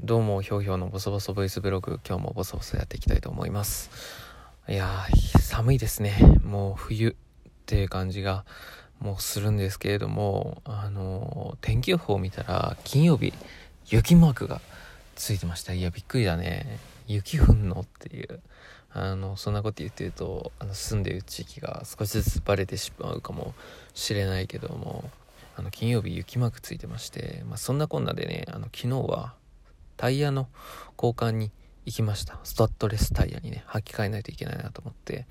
どうも、ひょうひょうのボソボソボイスブログ、今日もボソボソやっていきたいと思います。いや、寒いですね。もう冬っていう感じがもうするんですけれども、あのー、天気予報を見たら、金曜日、雪マークがついてました。いや、びっくりだね。雪降んのっていう。あの、そんなこと言ってると、あの、住んでいる地域が少しずつバレてしまうかもしれないけども、あの、金曜日雪マークついてまして、まあ、そんなこんなでね、あの、昨日は、タイヤの交換に行きました。スタッドレスタイヤにね、履き替えないといけないなと思って。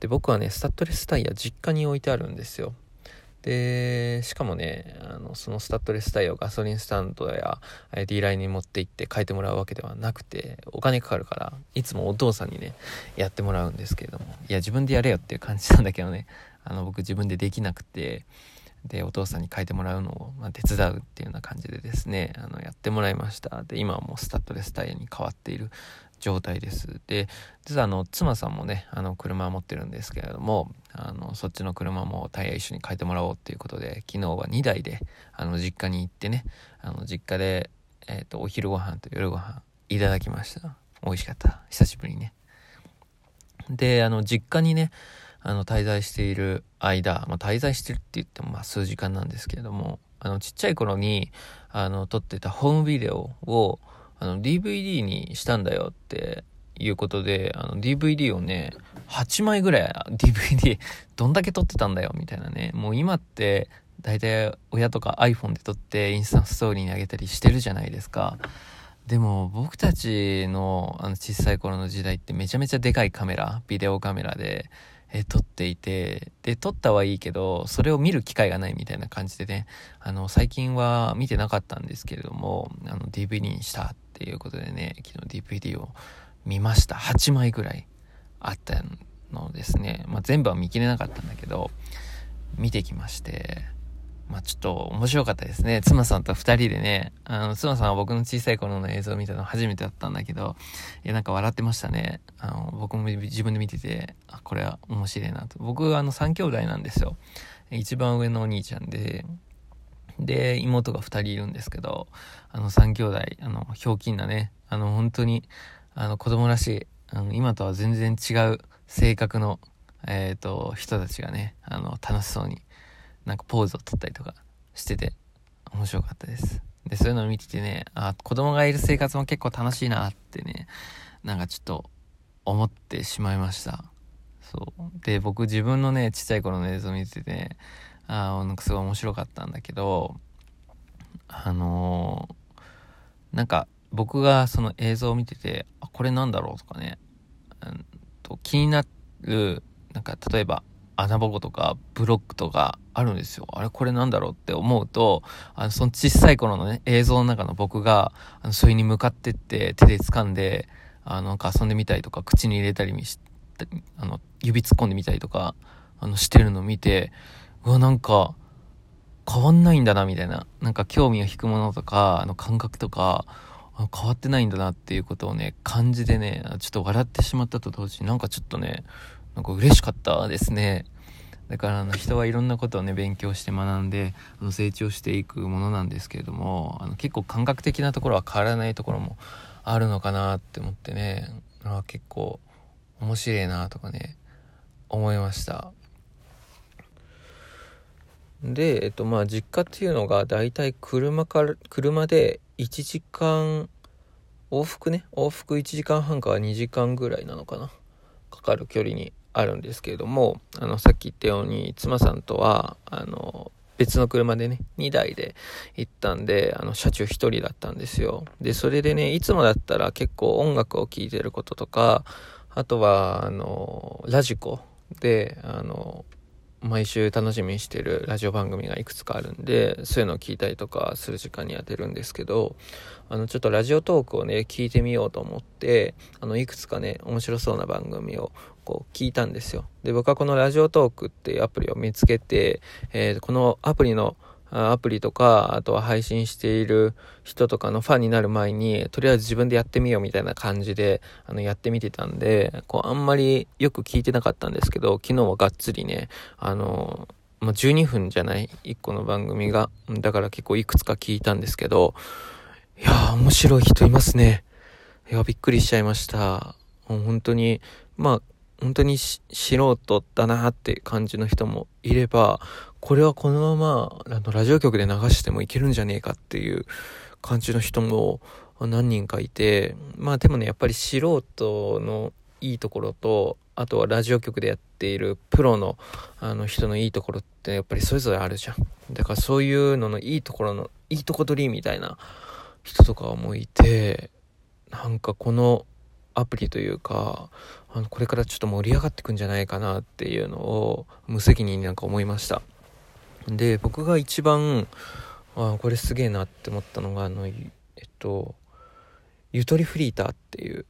で、僕はね、スタッドレスタイヤ実家に置いてあるんですよ。で、しかもね、あの、そのスタッドレスタイヤをガソリンスタンドや D ラインに持って行って変えてもらうわけではなくて、お金かかるから、いつもお父さんにね、やってもらうんですけれども、いや、自分でやれよっていう感じなんだけどね、あの、僕自分でできなくて、でお父さんに書いてもらうのを、まあ、手伝うっていうような感じでですねあのやってもらいました。で今はもうスタッドレスタイヤに変わっている状態です。で実はあの妻さんもねあの車を持ってるんですけれどもあのそっちの車もタイヤ一緒に変えてもらおうっていうことで昨日は2台であの実家に行ってねあの実家で、えーと、とお昼ご飯と夜ご飯いただきました。美味しかった。久しぶりにね。であの実家にねあの、滞在している間、まあ、滞在してるって言っても、まあ、数時間なんですけれども、あの、ちっちゃい頃に、あの、撮ってたホームビデオを、あの、DVD にしたんだよっていうことで、あの、DVD をね、8枚ぐらい DVD どんだけ撮ってたんだよ、みたいなね。もう今って、大体親とか iPhone で撮ってインスタントストーリーに上げたりしてるじゃないですか。でも僕たちのあの小さい頃の時代ってめちゃめちゃでかいカメラ、ビデオカメラで、え撮っていて、で、撮ったはいいけど、それを見る機会がないみたいな感じでね、あの、最近は見てなかったんですけれども、あの、DVD にしたっていうことでね、昨日 DVD を見ました。8枚ぐらいあったのですね。まあ、全部は見切れなかったんだけど、見てきまして、まあちょっと面白かったですね。妻さんと二人でね、あの、妻さんは僕の小さい頃の映像を見たの初めてだったんだけど、いや、なんか笑ってましたね。あの、僕も自分で見てて、あ、これは面白いなと。僕、あの、三兄弟なんですよ。一番上のお兄ちゃんで、で、妹が二人いるんですけど、あの、三兄弟、あの、ひょうきんなね、あの、本当に、あの、子供らしい、あの、今とは全然違う性格の、えっ、ー、と、人たちがね、あの、楽しそうに、なんかポーズを取ったりとかしてて、面白かったです。で、そういうのを見ててね、あ、子供がいる生活も結構楽しいなってね、なんかちょっと思ってしまいました。そう。で、僕自分のね、ちっちゃい頃の映像見ててね、あなんかすごい面白かったんだけど、あのー、なんか僕がその映像を見てて、あ、これなんだろうとかね、うんと気になる、なんか例えば穴ぼことかブロックとかあるんですよ。あれこれなんだろうって思うと、あの、その小さい頃のね、映像の中の僕が、あの、それに向かってって手で掴んで、あの、なんか遊んでみたりとか、口に入れたりし、あの、指突っ込んでみたりとか、あの、してるのを見て、うわ、なんか、変わんないんだな、みたいな。なんか興味を引くものとか、あの、感覚とか、変わってないんだなっていうことをね、感じでね、ちょっと笑ってしまったと同時になんかちょっとね、なんか嬉しかったですね。だからあの人はいろんなことをね勉強して学んであの成長していくものなんですけれどもあの結構感覚的なところは変わらないところもあるのかなって思ってねあ結構面白いなとかね思いましたでえっとまあ実家っていうのがだいたい車から車で1時間往復ね往復1時間半から2時間ぐらいなのかなかかる距離にあるんですけれども、あの、さっき言ったように、妻さんとは、あの、別の車でね、2台で行ったんで、あの、車中1人だったんですよ。で、それでね、いつもだったら結構音楽を聴いてることとか、あとは、あの、ラジコで、あの、毎週楽しみにしてるラジオ番組がいくつかあるんで、そういうのを聞いたりとかする時間に当てるんですけど、あの、ちょっとラジオトークをね、聞いてみようと思って、あの、いくつかね、面白そうな番組をこう聞いたんですよ。で、僕はこのラジオトークっていうアプリを見つけて、えー、このアプリのアプリとか、あとは配信している人とかのファンになる前に、とりあえず自分でやってみようみたいな感じで、あの、やってみてたんで、こう、あんまりよく聞いてなかったんですけど、昨日はがっつりね、あの、まあ、12分じゃない ?1 個の番組が。だから結構いくつか聞いたんですけど、いやー、面白い人いますね。いや、びっくりしちゃいました。本当に、まあ、本当に素人だなって感じの人もいれば、これはこのまま、あの、ラジオ局で流してもいけるんじゃねえかっていう感じの人も何人かいて、まあでもね、やっぱり素人のいいところと、あとはラジオ局でやっているプロのあの人のいいところってやっぱりそれぞれあるじゃん。だからそういうののいいところの、いいとこ取りみたいな人とかもいて、なんかこのアプリというか、あの、これからちょっと盛り上がってくんじゃないかなっていうのを無責任になんか思いました。で、僕が一番、あこれすげえなって思ったのが、あの、えっと、ゆとりフリーターっていう、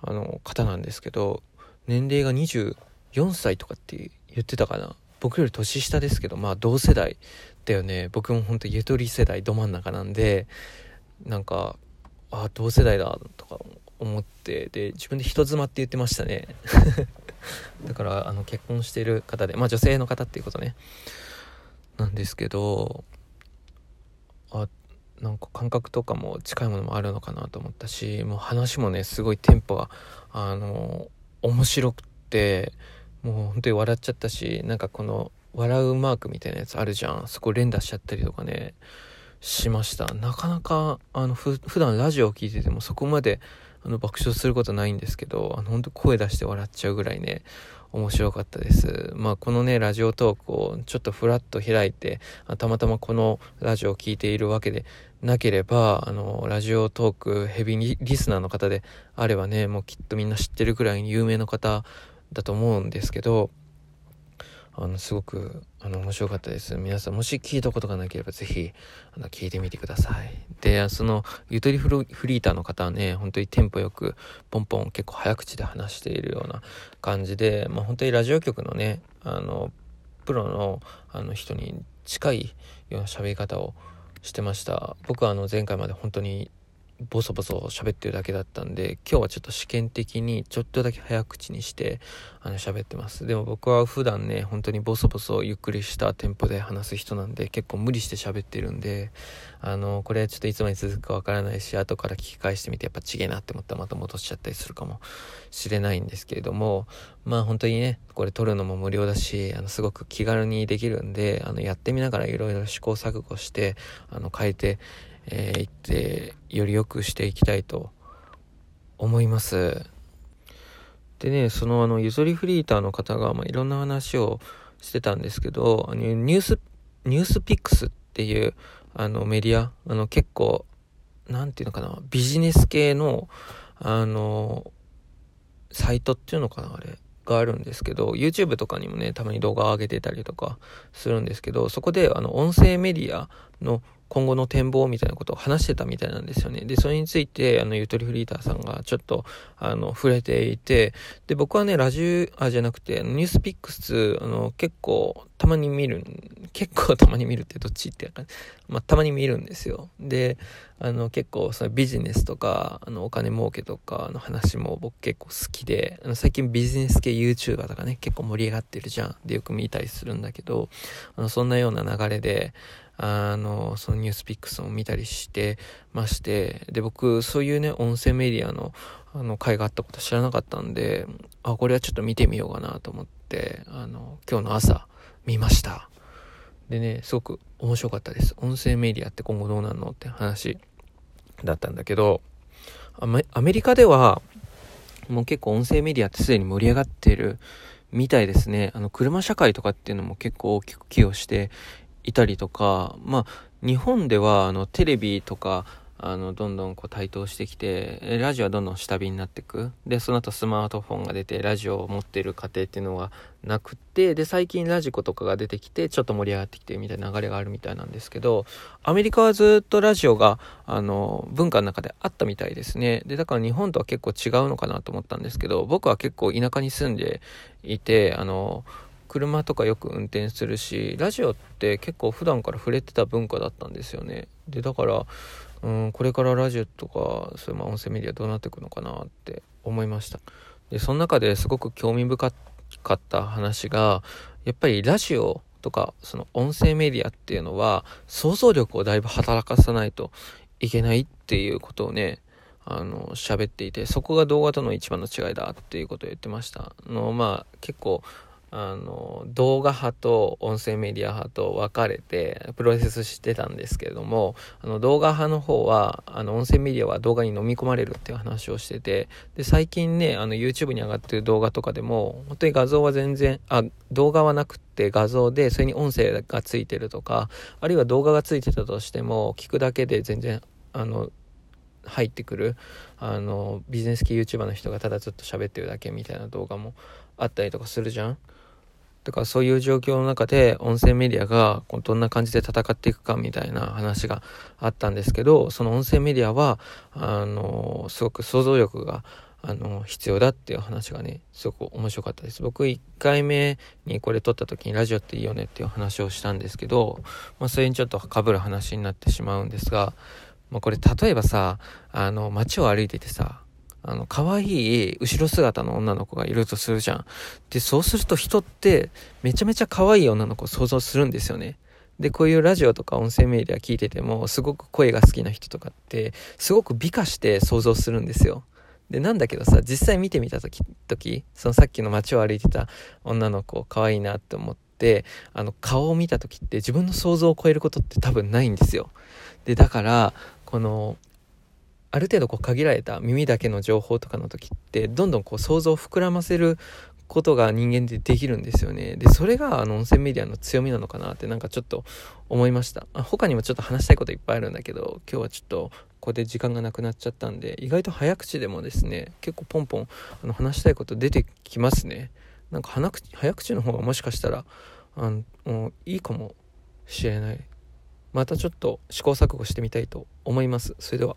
あの、方なんですけど、年齢が24歳とかって言ってたかな。僕より年下ですけど、まあ同世代だよね。僕もほんとゆとり世代ど真ん中なんで、なんか、あ、同世代だとか思って、で、自分で人妻って言ってましたね。だから、あの、結婚してる方で、まあ女性の方っていうことね。なんですけど、あ、なんか感覚とかも近いものもあるのかなと思ったし、もう話もね、すごいテンポが、あの、面白くて、もう本当に笑っちゃったし、なんかこの、笑うマークみたいなやつあるじゃん。そこ連打しちゃったりとかね、しました。なかなか、あの、ふ、普段ラジオを聴いててもそこまで、あの、爆笑することないんですけど、あの、本当声出して笑っちゃうぐらいね、面白かったです。まあ、このね、ラジオトークをちょっとフラッと開いて、たまたまこのラジオを聴いているわけでなければ、あの、ラジオトークヘビーリスナーの方であればね、もうきっとみんな知ってるくらいに有名な方だと思うんですけど、あの、すごく、あの、面白かったです。皆さん、もし聞いたことがなければ、ぜひ、あの、聞いてみてください。で、その、ゆとりフリーターの方はね、本当にテンポよく、ポンポン結構早口で話しているような感じで、まあ、本当にラジオ局のね、あの、プロの、あの、人に近いような喋り方をしてました。僕は、あの、前回まで本当にボソボソ喋ってるだけだったんで、今日はちょっと試験的にちょっとだけ早口にして、あの、喋ってます。でも僕は普段ね、本当にボソボソゆっくりしたテンポで話す人なんで、結構無理して喋ってるんで、あの、これちょっといつまで続くかわからないし、後から聞き返してみてやっぱちげえなって思ったらまた戻しちゃったりするかもしれないんですけれども、まあ本当にね、これ撮るのも無料だし、あの、すごく気軽にできるんで、あの、やってみながらいろいろ試行錯誤して、あの、変えて、えー、行ってより良くしていきたいと思います。でね、そのあの、ゆとりフリーターの方が、まあ、いろんな話をしてたんですけど、あのニュース、ニュースピックスっていう、あの、メディア、あの、結構、なんていうのかな、ビジネス系の、あの、サイトっていうのかな、あれ。があるんですけど、YouTube とかにもね、たまに動画を上げてたりとかするんですけど、そこであの、音声メディアの今後の展望みたいなことを話してたみたいなんですよね。で、それについて、あの、ゆとりフリーターさんがちょっと、あの、触れていて、で、僕はね、ラジオ、あ、じゃなくて、ニュースピックス、あの、結構、たまに見る、結構たまに見るってどっちってまあ、たまに見るんですよ。で、あの、結構、そのビジネスとか、あの、お金儲けとかの話も僕結構好きで、あの、最近ビジネス系 YouTuber とかね、結構盛り上がってるじゃん。で、よく見たりするんだけど、あの、そんなような流れで、あの、そのニュースピックスを見たりしてまして、で、僕、そういうね、音声メディアの、あの、会があったこと知らなかったんで、あ、これはちょっと見てみようかなと思って、あの、今日の朝、見ました。でね、すごく面白かったです。音声メディアって今後どうなるのって話だったんだけど、アメリカでは、もう結構音声メディアってすでに盛り上がっているみたいですね。あの、車社会とかっていうのも結構大きく寄与していたりとか、まあ、日本では、あの、テレビとか、あの、どんどんこう台頭してきて、ラジオはどんどん下火になっていく。で、その後スマートフォンが出て、ラジオを持っている家庭っていうのはなくって、で、最近ラジコとかが出てきて、ちょっと盛り上がってきてみたいな流れがあるみたいなんですけど、アメリカはずっとラジオが、あの、文化の中であったみたいですね。で、だから日本とは結構違うのかなと思ったんですけど、僕は結構田舎に住んでいて、あの、車とかよく運転するしラジオって結構普段から触れてた文化だったんですよねでだからうんこれからラジオとかそういうま音声メディアどうなっていくのかなって思いました。でその中ですごく興味深かった話がやっぱりラジオとかその音声メディアっていうのは想像力をだいぶ働かさないといけないっていうことをねあの喋っていてそこが動画との一番の違いだっていうことを言ってました。のまあ結構あの動画派と音声メディア派と分かれてプロセスしてたんですけれどもあの動画派の方はあの音声メディアは動画に飲み込まれるっていう話をしててで最近ねあの YouTube に上がってる動画とかでも本当に画像は全然あ動画はなくて画像でそれに音声がついてるとかあるいは動画がついてたとしても聞くだけで全然あの入ってくるあのビジネス系 YouTuber の人がただずっと喋ってるだけみたいな動画もあったりとかするじゃん。だからそういう状況の中で音声メディアがどんな感じで戦っていくかみたいな話があったんですけど、その音声メディアは、あの、すごく想像力が、あの、必要だっていう話がね、すごく面白かったです。僕1回目にこれ撮った時にラジオっていいよねっていう話をしたんですけど、まあそれにちょっと被る話になってしまうんですが、まあこれ例えばさ、あの、街を歩いててさ、あの、可愛い後ろ姿の女の子がいるとするじゃん。で、そうすると人ってめちゃめちゃ可愛い女の子を想像するんですよね。で、こういうラジオとか音声メディア聞いてても、すごく声が好きな人とかって、すごく美化して想像するんですよ。で、なんだけどさ、実際見てみた時、時そのさっきの街を歩いてた女の子、可愛いなって思って、あの、顔を見た時って自分の想像を超えることって多分ないんですよ。で、だから、この、ある程度こう限られた耳だけの情報とかの時ってどんどんこう想像を膨らませることが人間でできるんですよね。で、それがあの音声メディアの強みなのかなってなんかちょっと思いました。他にもちょっと話したいこといっぱいあるんだけど、今日はちょっとここで時間がなくなっちゃったんで、意外と早口でもですね、結構ポンポンあの話したいこと出てきますね。なんか早口の方がもしかしたら、あの、いいかもしれない。またちょっと試行錯誤してみたいと思います。それでは。